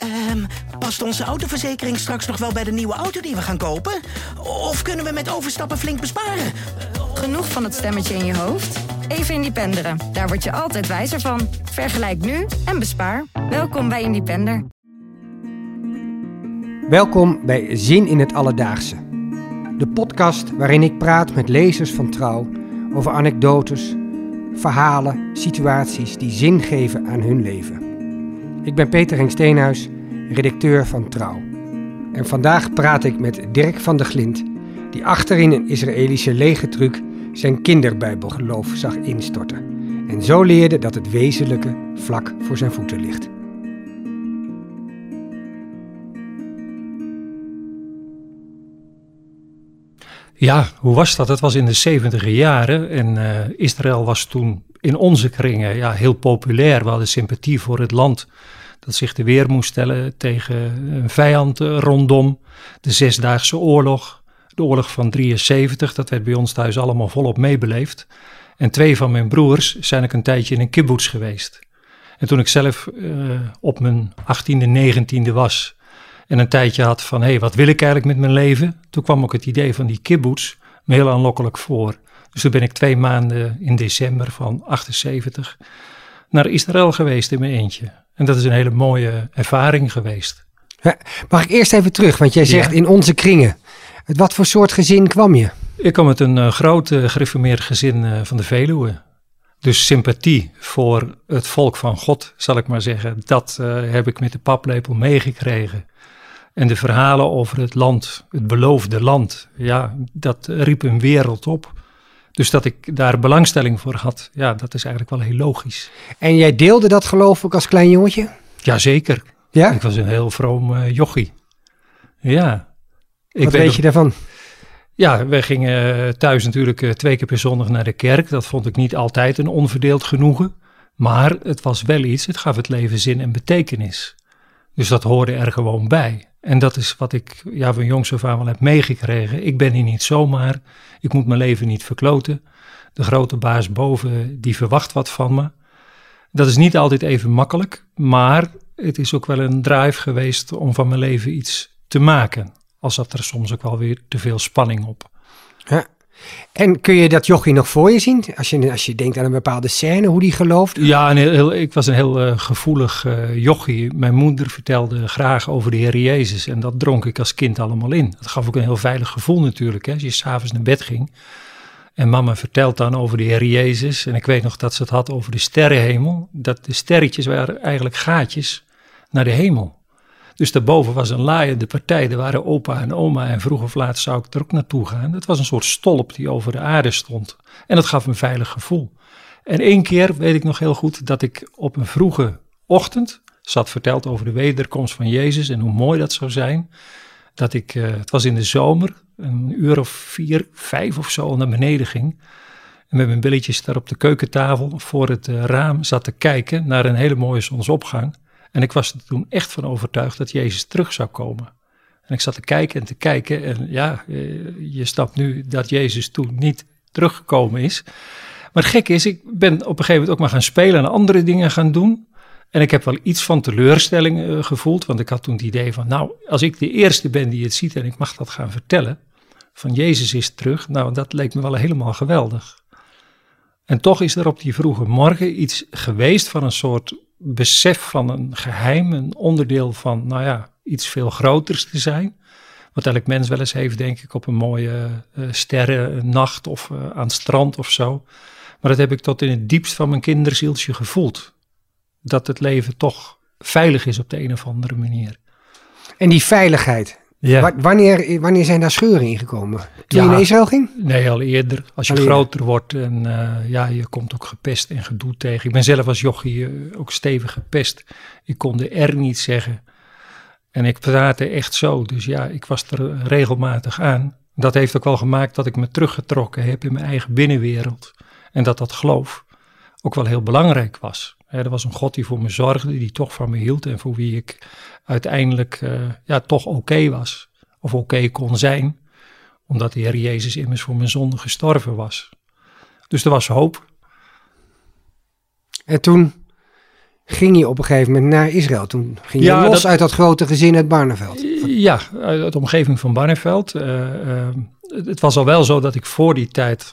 Ehm, past onze autoverzekering straks nog wel bij de nieuwe auto die we gaan kopen? Of kunnen we met overstappen flink besparen? Genoeg van het stemmetje in je hoofd? Even Independeren. Daar word je altijd wijzer van. Vergelijk nu en bespaar. Welkom bij Independer. Welkom bij Zin in het Alledaagse. De podcast waarin ik praat met lezers van Trouw over anekdotes, verhalen, situaties die zin geven aan hun leven. Ik ben Peter Henk Steenhuis, redacteur van Trouw. En vandaag praat ik met Dirk van der Glint, die achterin een Israëlische legertruc zijn kinderbijbelgeloof zag instorten. En zo leerde dat het wezenlijke vlak voor zijn voeten ligt. Ja, hoe was dat? Het was in de 70 jaren en uh, Israël was toen in onze kringen ja, heel populair. We hadden sympathie voor het land dat zich te weer moest stellen tegen een vijand uh, rondom. De Zesdaagse Oorlog, de oorlog van 73, dat werd bij ons thuis allemaal volop meebeleefd. En twee van mijn broers zijn ik een tijdje in een kibbutz geweest. En toen ik zelf uh, op mijn 18e, 19e was en een tijdje had van, hé, hey, wat wil ik eigenlijk met mijn leven? Toen kwam ook het idee van die kibbutz me heel aanlokkelijk voor. Dus toen ben ik twee maanden in december van 78 naar Israël geweest in mijn eentje. En dat is een hele mooie ervaring geweest. Ja, mag ik eerst even terug, want jij zegt ja. in onze kringen. Uit wat voor soort gezin kwam je? Ik kwam uit een uh, groot uh, gereformeerd gezin uh, van de Veluwe. Dus sympathie voor het volk van God, zal ik maar zeggen, dat heb ik met de paplepel meegekregen. En de verhalen over het land, het beloofde land, ja, dat riep een wereld op. Dus dat ik daar belangstelling voor had, ja, dat is eigenlijk wel heel logisch. En jij deelde dat geloof ook als klein jongetje? Jazeker. Ja? Ik was een heel vroom uh, jochie. Ja. Ik Wat weet, weet je daarvan? Ja, wij gingen thuis natuurlijk uh, twee keer per zondag naar de kerk. Dat vond ik niet altijd een onverdeeld genoegen. Maar het was wel iets, het gaf het leven zin en betekenis. Dus dat hoorde er gewoon bij. En dat is wat ik ja, van jongs af aan wel heb meegekregen. Ik ben hier niet zomaar. Ik moet mijn leven niet verkloten. De grote baas boven, die verwacht wat van me. Dat is niet altijd even makkelijk, maar het is ook wel een drive geweest om van mijn leven iets te maken. Al zat er soms ook wel weer te veel spanning op. Ja. En kun je dat jochie nog voor je zien? Als je, als je denkt aan een bepaalde scène, hoe die gelooft? Ja, heel, ik was een heel uh, gevoelig uh, jochie. Mijn moeder vertelde graag over de Heer Jezus. En dat dronk ik als kind allemaal in. Dat gaf ook een heel veilig gevoel natuurlijk. Hè, als je s'avonds naar bed ging. En mama vertelt dan over de Heer Jezus. En ik weet nog dat ze het had over de sterrenhemel. Dat de sterretjes waren eigenlijk gaatjes naar de hemel. Dus daarboven was een laaiende partij. Er waren opa en oma en vroeg of laat zou ik er ook naartoe gaan. Het was een soort stolp die over de aarde stond. En dat gaf een veilig gevoel. En één keer weet ik nog heel goed dat ik op een vroege ochtend zat verteld over de wederkomst van Jezus en hoe mooi dat zou zijn. Dat ik, uh, het was in de zomer, een uur of vier, vijf of zo naar beneden ging. En met mijn billetjes daar op de keukentafel voor het uh, raam zat te kijken naar een hele mooie zonsopgang. En ik was er toen echt van overtuigd dat Jezus terug zou komen. En ik zat te kijken en te kijken. En ja, je snapt nu dat Jezus toen niet teruggekomen is. Maar het gek is, ik ben op een gegeven moment ook maar gaan spelen en andere dingen gaan doen. En ik heb wel iets van teleurstelling uh, gevoeld. Want ik had toen het idee van, nou, als ik de eerste ben die het ziet en ik mag dat gaan vertellen. Van Jezus is terug. Nou, dat leek me wel helemaal geweldig. En toch is er op die vroege morgen iets geweest van een soort besef van een geheim, een onderdeel van, nou ja, iets veel groters te zijn. Wat elk mens wel eens heeft, denk ik, op een mooie uh, sterrennacht of uh, aan het strand of zo. Maar dat heb ik tot in het diepst van mijn kinderzieltje gevoeld. Dat het leven toch veilig is op de een of andere manier. En die veiligheid, ja. Wanneer, wanneer zijn daar scheuren ingekomen? Toen ja, je naar Israël ging? Nee, al eerder. Als je al groter wordt en uh, ja, je komt ook gepest en gedoe tegen. Ik ben zelf als jochie uh, ook stevig gepest. Ik kon de R niet zeggen. En ik praatte echt zo. Dus ja, ik was er regelmatig aan. Dat heeft ook wel gemaakt dat ik me teruggetrokken heb in mijn eigen binnenwereld. En dat dat geloof ook wel heel belangrijk was. Er was een God die voor me zorgde, die toch van me hield en voor wie ik uiteindelijk uh, ja, toch oké okay was. Of oké okay kon zijn, omdat de Heer Jezus immers voor mijn zonde gestorven was. Dus er was hoop. En toen ging je op een gegeven moment naar Israël. Toen ging je Ja, los dat- uit dat grote gezin uit Barneveld. Ja, uit de omgeving van Barneveld. Eh, eh, het het was al wel zo dat ik voor die tijd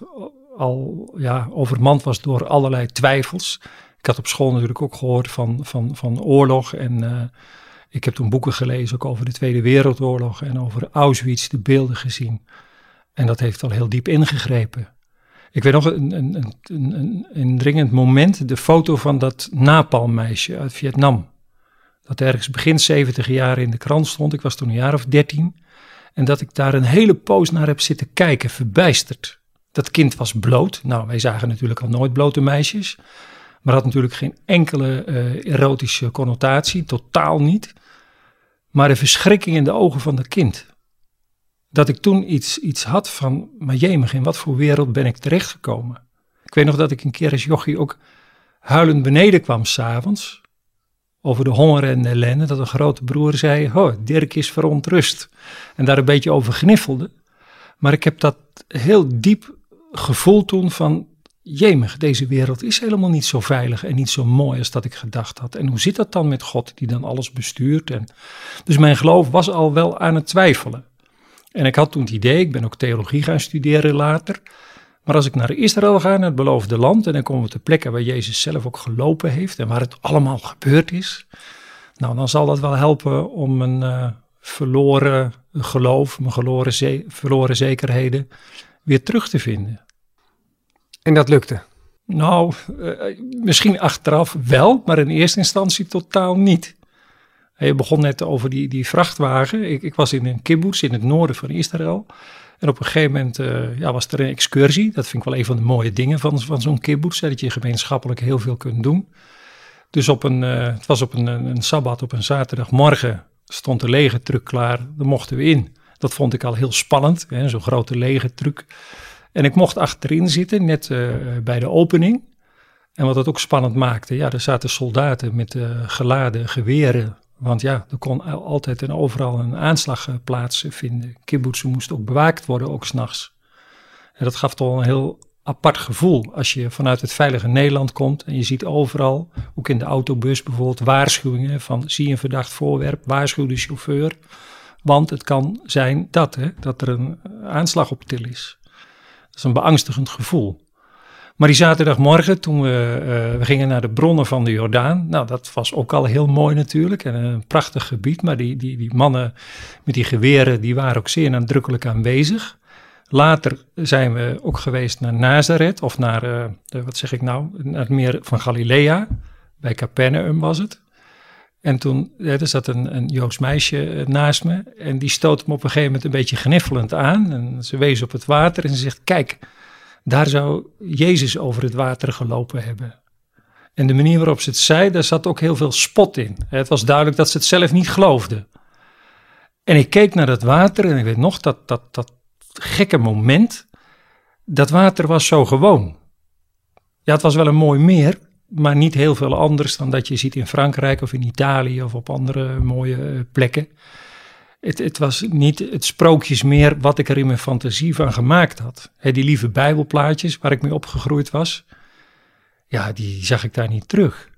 al ja, overmand was door allerlei twijfels. Ik had op school natuurlijk ook gehoord van, van, van oorlog. En eh, ik heb toen boeken gelezen ook over de Tweede Wereldoorlog en over Auschwitz, de beelden gezien. En dat heeft al heel diep ingegrepen. Ik weet nog een, een, een, een, indringend moment, de foto van dat napalmmeisje uit Vietnam dat ergens begin 70 jaar in de krant stond. Ik was toen een jaar of 13. En dat ik daar een hele poos naar heb zitten kijken, verbijsterd. Dat kind was bloot. Nou, wij zagen natuurlijk al nooit blote meisjes. Maar had natuurlijk geen enkele eh, erotische connotatie, totaal niet. Maar de verschrikking in de ogen van dat kind. Dat ik toen iets, iets had van, maar jemig, in wat voor wereld ben ik terechtgekomen? Ik weet nog dat ik een keer als jochie ook huilend beneden kwam s'avonds over de honger en de ellende, dat een grote broer zei, oh, Dirk is verontrust. En daar een beetje over gniffelde. Maar ik heb dat heel diep gevoel toen van, jemig, deze wereld is helemaal niet zo veilig en niet zo mooi als dat ik gedacht had. En hoe zit dat dan met God die dan alles bestuurt? En, dus mijn geloof was al wel aan het twijfelen. En ik had toen het idee, ik ben ook theologie gaan studeren later. Maar als ik naar Israël ga, naar het beloofde land, en dan komen we ter plekke waar Jezus zelf ook gelopen heeft en waar het allemaal gebeurd is. Nou, dan zal dat wel helpen om mijn eh, verloren geloof, mijn verloren, verloren zekerheden weer terug te vinden. En dat lukte. Nou, eh, misschien achteraf wel, maar in eerste instantie totaal niet. Je begon net over die, die vrachtwagen. Ik, ik was in een kibbutz in het noorden van Israël. En op een gegeven moment eh, ja, was er een excursie. Dat vind ik wel een van de mooie dingen van, van zo'n kibbutz. Dat je gemeenschappelijk heel veel kunt doen. Dus op een, eh, het was op een, een, sabbat, op een zaterdagmorgen, stond de lege truck klaar. Daar mochten we in. Dat vond ik al heel spannend, zo'n grote lege truck. En ik mocht achterin zitten, net eh, bij de opening. En wat het ook spannend maakte, ja, er zaten soldaten met eh, geladen geweren. Want ja, er kon al- altijd en overal een aanslag eh, plaatsvinden. Kibbutzen moesten ook bewaakt worden, ook s'nachts. En dat gaf toch een heel apart gevoel als je vanuit het veilige Nederland komt en je ziet overal, ook in de autobus bijvoorbeeld, waarschuwingen van zie een verdacht voorwerp, waarschuw de chauffeur. Want het kan zijn dat, hè, dat er een aanslag op til is. Is een beangstigend gevoel. Maar die zaterdagmorgen, toen we, eh, we gingen naar de bronnen van de Jordaan. Nou, dat was ook al heel mooi natuurlijk. En een prachtig gebied. Maar die, die, die mannen met die geweren, die waren ook zeer nadrukkelijk aanwezig. Later zijn we ook geweest naar Nazareth. Of naar, eh, wat zeg ik nou, naar het meer van Galilea. Bij Capernaum was het. En toen er zat een, een meisje eh, naast me. En die stoot me op een gegeven moment een beetje gniffelend aan. En ze wees op het water en ze zegt, kijk... Daar zou Jezus over het water gelopen hebben. En de manier waarop ze het zei, daar zat ook heel veel spot in. Het was duidelijk dat ze het zelf niet geloofde. En ik keek naar dat water en ik weet nog dat, dat, dat gekke moment. Dat water was zo gewoon. Ja, het was wel een mooi meer, maar niet heel veel anders dan dat je ziet in Frankrijk of in Italië of op andere mooie eh, plekken. Het, het was niet het sprookjesmeer wat ik er in mijn fantasie van gemaakt had. Die lieve bijbelplaatjes waar ik mee opgegroeid was, ja, die zag ik daar niet terug.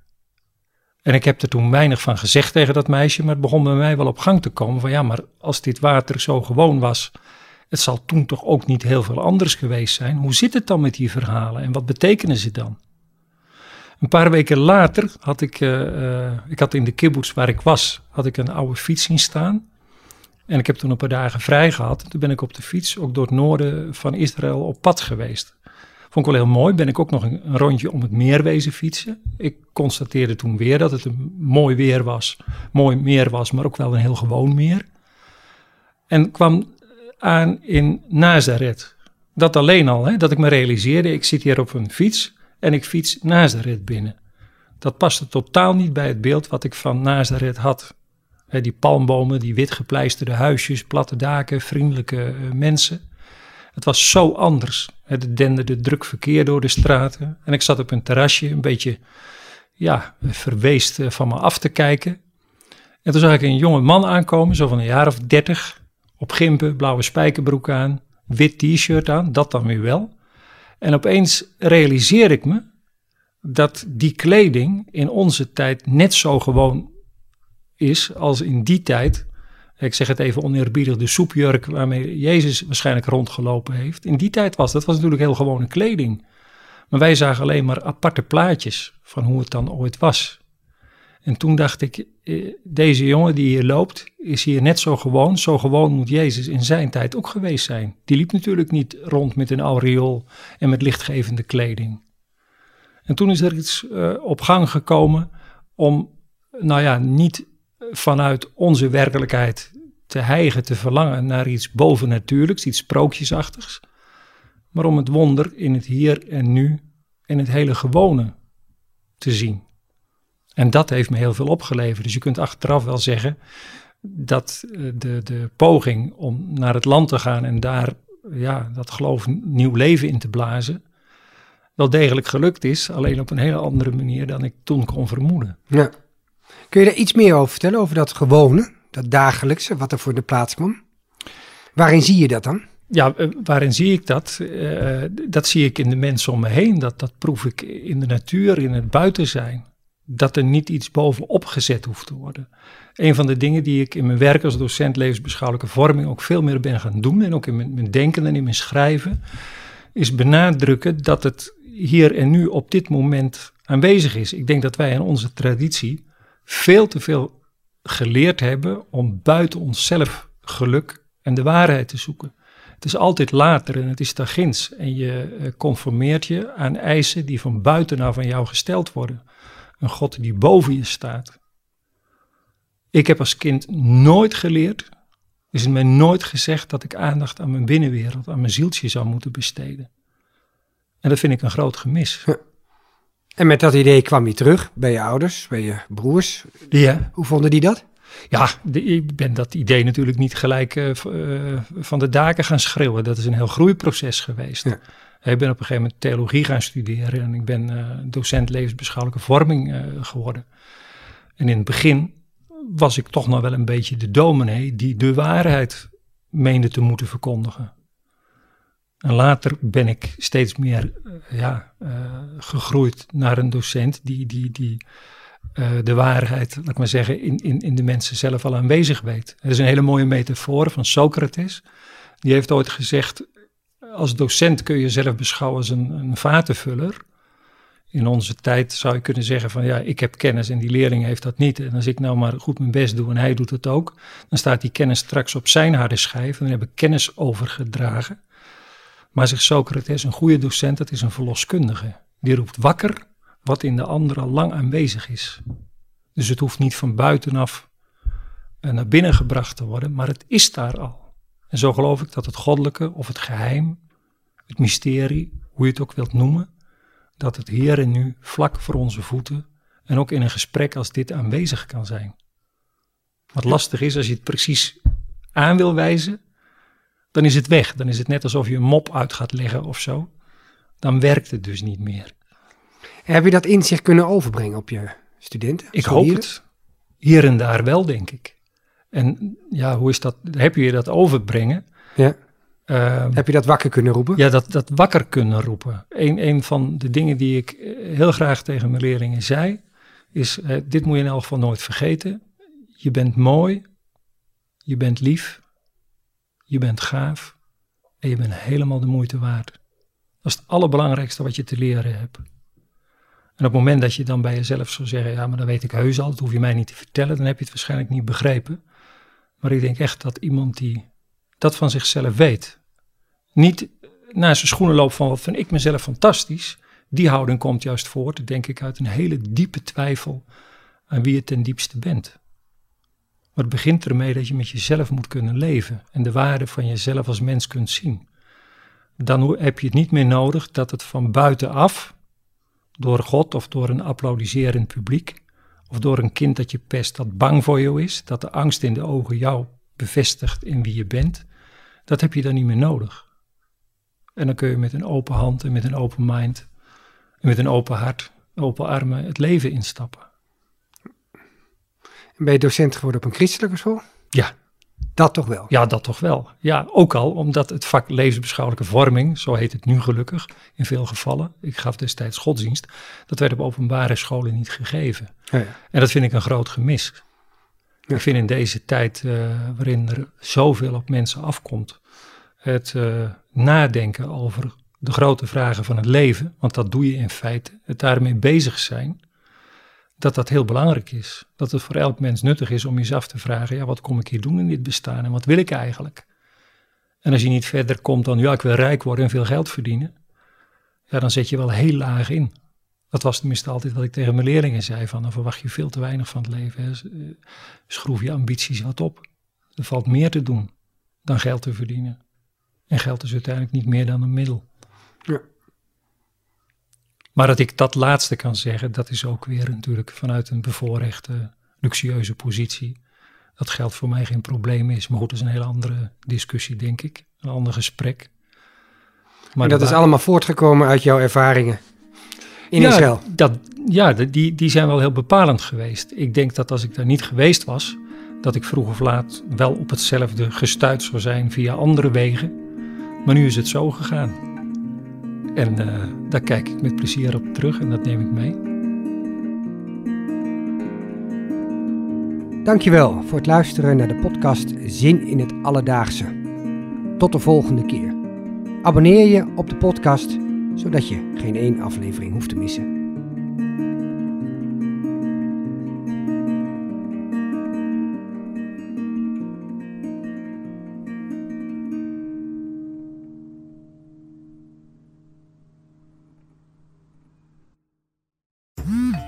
En ik heb er toen weinig van gezegd tegen dat meisje, maar het begon bij mij wel op gang te komen van ja, maar als dit water zo gewoon was, het zal toen toch ook niet heel veel anders geweest zijn. Hoe zit het dan met die verhalen en wat betekenen ze dan? Een paar weken later had ik, uh, uh, ik had in de kibbutz waar ik was, had ik een oude fiets zien staan. En ik heb toen een paar dagen vrij gehad. En toen ben ik op de fiets ook door het noorden van Israël op pad geweest. Vond ik wel heel mooi. Ben ik ook nog een, een rondje om het meer wezen fietsen. Ik constateerde toen weer dat het een mooi weer was. Mooi meer was, maar ook wel een heel gewoon meer. En kwam aan in Nazareth. Dat alleen al, hè, dat ik me realiseerde, ik zit hier op een fiets en ik fiets Nazareth binnen. Dat paste totaal niet bij het beeld wat ik van Nazareth had. Die palmbomen, die wit gepleisterde huisjes, platte daken, vriendelijke uh, mensen. Het was zo anders. Het denderde druk verkeer door de straten. En ik zat op een terrasje, een beetje ja, verweest uh, van me af te kijken. En toen zag ik een jonge man aankomen, zo van een jaar of dertig. Op gimpen, blauwe spijkerbroek aan, wit t-shirt aan, dat dan weer wel. En opeens realiseer ik me, dat die kleding in onze tijd net zo gewoon is als in die tijd. Ik zeg het even oneerbiedig, de soepjurk waarmee Jezus waarschijnlijk rondgelopen heeft. In die tijd was dat was natuurlijk heel gewone kleding. Maar wij zagen alleen maar aparte plaatjes van hoe het dan ooit was. En toen dacht ik, eh, deze jongen die hier loopt, is hier net zo gewoon. Zo gewoon moet Jezus in zijn tijd ook geweest zijn. Die liep natuurlijk niet rond met een aureool en met lichtgevende kleding. En toen is er iets uh, op gang gekomen om, nou ja, niet vanuit onze werkelijkheid te hijgen, te verlangen naar iets bovennatuurlijks, iets sprookjesachtigs, maar om het wonder in het hier en nu en het hele gewone te zien. En dat heeft me heel veel opgeleverd. Dus je kunt achteraf wel zeggen dat eh, de, de poging om naar het land te gaan en daar ja, dat geloof nieuw leven in te blazen, wel degelijk gelukt is, alleen op een hele andere manier dan ik toen kon vermoeden. Ja. Kun je daar iets meer over vertellen, over dat gewone, dat dagelijkse, wat er voor de plaats kwam? Waarin zie je dat dan? Ja, eh, waarin zie ik dat? Uh, dat zie ik in de mensen om me heen. Dat, dat proef ik in de natuur, in het buiten zijn. Dat er niet iets bovenop gezet hoeft te worden. Een van de dingen die ik in mijn werk als docent levensbeschouwelijke vorming ook veel meer ben gaan doen. En ook in mijn, mijn denken en in mijn schrijven. Is benadrukken dat het hier en nu op dit moment aanwezig is. Ik denk dat wij in onze traditie veel te veel geleerd hebben om buiten onszelf geluk en de waarheid te zoeken. Het is altijd later en het is ginds. En je eh, conformeert je aan eisen die van buitenaf van jou gesteld worden. Een God die boven je staat. Ik heb als kind nooit geleerd, is het mij nooit gezegd dat ik aandacht aan mijn binnenwereld, aan mijn zieltje zou moeten besteden. En dat vind ik een groot gemis. En met dat idee kwam je terug bij je ouders, bij je broers. Ja. Hoe vonden die dat? Ja, ik ben dat idee natuurlijk niet gelijk uh, van de daken gaan schreeuwen. Dat is een heel groeiproces geweest. Ja. Ik ben op een gegeven moment theologie gaan studeren en ik ben uh, docent levensbeschouwelijke vorming geworden. En in het begin was ik toch nog wel een beetje de dominee die de waarheid meende te moeten verkondigen. En later ben ik steeds meer ja, gegroeid naar een docent die, die, die de waarheid, laat ik maar zeggen, in, in, in de mensen zelf al aanwezig weet. Er is een hele mooie metafoor van Socrates. Die heeft ooit gezegd, als docent kun je jezelf beschouwen als een, een vatenvuller. In onze tijd zou je kunnen zeggen van ja, ik heb kennis en die leerling heeft dat niet. En als ik nou maar goed mijn best doe en hij doet het ook, dan staat die kennis straks op zijn harde schijf en dan heb ik kennis overgedragen. Maar zegt Socrates, een goede docent, dat is een verloskundige. Die roept wakker wat in de ander al lang aanwezig is. Dus het hoeft niet van buitenaf eh, naar binnen gebracht te worden, maar het is daar al. En zo geloof ik dat het goddelijke of het geheim, het mysterie, hoe je het ook wilt noemen, dat het hier en nu vlak voor onze voeten en ook in een gesprek als dit aanwezig kan zijn. Wat lastig is als je het precies aan wil wijzen, dan is het weg. Dan is het net alsof je een mop uit gaat leggen of zo. Dan werkt het dus niet meer. Heb je dat inzicht kunnen overbrengen op je studenten? Ik hoop het. Hier en daar wel, denk ik. En ja, hoe is dat? Heb je dat overbrengen? Ja. Uh, Heb je dat wakker kunnen roepen? Ja, dat, dat wakker kunnen roepen. Een, een van de dingen die ik eh, heel graag tegen mijn leerlingen zei, is: uh, dit moet je in elk geval nooit vergeten. Je bent mooi, je bent lief, je bent gaaf en je bent helemaal de moeite waard. Dat is het allerbelangrijkste wat je te leren hebt. En op het moment dat je dan bij jezelf zou zeggen, ja, maar dan weet ik heus al, dat hoef je mij niet te vertellen, dan heb je het waarschijnlijk niet begrepen. Maar ik denk echt dat iemand die dat van zichzelf weet, niet naar zijn schoenen loopt van wat vind ik mezelf fantastisch, die houding komt juist voort, denk ik, uit een hele diepe twijfel aan wie je ten diepste bent. Maar het begint ermee dat je met jezelf moet kunnen leven en de waarde van jezelf als mens kunt zien. Dan heb je het niet meer nodig dat het van buitenaf door God of door een applaudisserend publiek, of door een kind dat je pest dat bang voor jou is, dat de angst in de ogen jou bevestigt in wie je bent, dat heb je dan niet meer nodig. En dan kun je met een open hand en met een open mind en met een open hart, open armen het leven instappen. ben je docent geworden op een christelijke school? Ja, Dat toch wel? Ja, dat toch wel. Ja, ook al omdat het vak levensbeschouwelijke vorming, zo heet het nu gelukkig in veel gevallen. Ik gaf destijds godsdienst. Dat werd op openbare scholen niet gegeven. Ja, ja. En dat vind ik een groot gemis. Ja. Ik vind in deze tijd eh, waarin er zoveel op mensen afkomt, het eh, nadenken over de grote vragen van het leven, want dat doe je in feite, het daarmee bezig zijn, dat dat heel belangrijk is. Dat het voor elk mens nuttig is om jezelf te vragen, ja, wat kom ik hier doen in dit bestaan en wat wil ik eigenlijk? En als je niet verder komt dan, ja, ik wil rijk worden en veel geld verdienen, ja, dan zet je wel heel laag in. Dat was tenminste altijd wat ik tegen mijn leerlingen zei, van dan verwacht je veel te weinig van het leven. Hè. Eh, Schroef je ambities wat op. Er valt meer te doen dan geld te verdienen. En geld is uiteindelijk niet meer dan een middel. Ja. Maar dat ik dat laatste kan zeggen, dat is ook weer natuurlijk vanuit een bevoorrechte, luxueuze positie. Dat geld voor mij geen probleem is. Maar goed, dat is een hele andere discussie, denk ik. Een ander gesprek. Maar en dat is allemaal voortgekomen uit jouw ervaringen in ja, Israël. Dat, ja, die, die zijn wel heel bepalend geweest. Ik denk dat als ik daar niet geweest was, dat ik vroeg of laat wel op hetzelfde gestuurd zou zijn via andere wegen. Maar nu is het zo gegaan. En eh, daar kijk ik met plezier op terug en dat neem ik mee. Dankjewel voor het luisteren naar de podcast Zin in het Alledaagse. Tot de volgende keer. Abonneer je op de podcast, zodat je geen één aflevering hoeft te missen.